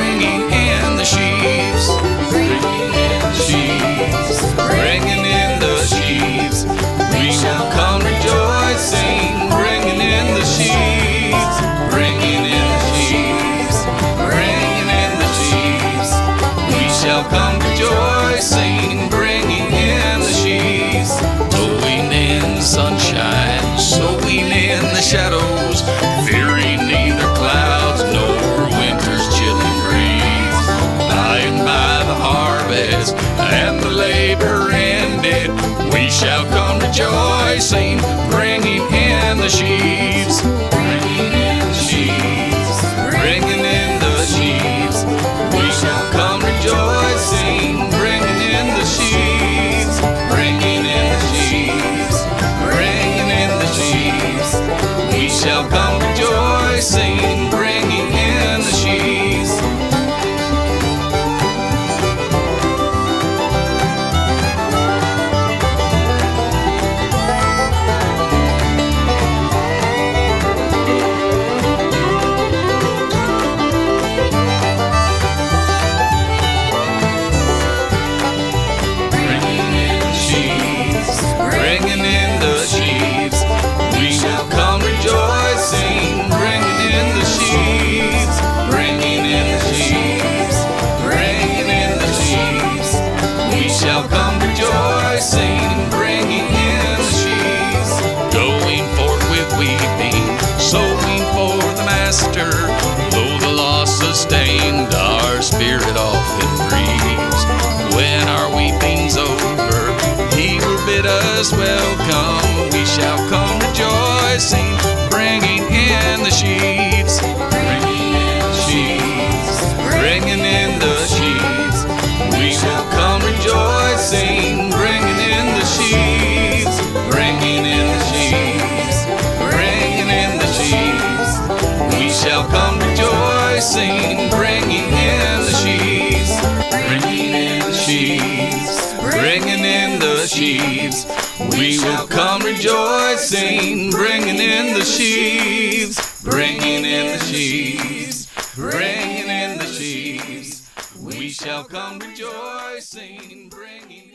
bringing in the sheaves. Bringing in the sheaves. Bringing in the sheaves. We shall come rejoicing, bringing in the sheaves. Bringing in the sheaves. Bringing in the sheaves. We shall come rejoicing. and the labor ended, we shall come rejoicing, bringing in the sheaves. The Though the loss sustained, our spirit often grieves. When our weeping's over, He will bid us welcome. We shall come rejoicing, bringing in the sheaves, bringing in the sheaves, bringing in the shall come rejoicing, bringing in the sheaves, bringing in the sheaves, bringing in the sheaves. We will come rejoicing, bringing in the sheaves, bringing in the sheaves, bringing in the sheaves. We shall come rejoicing, bringing in.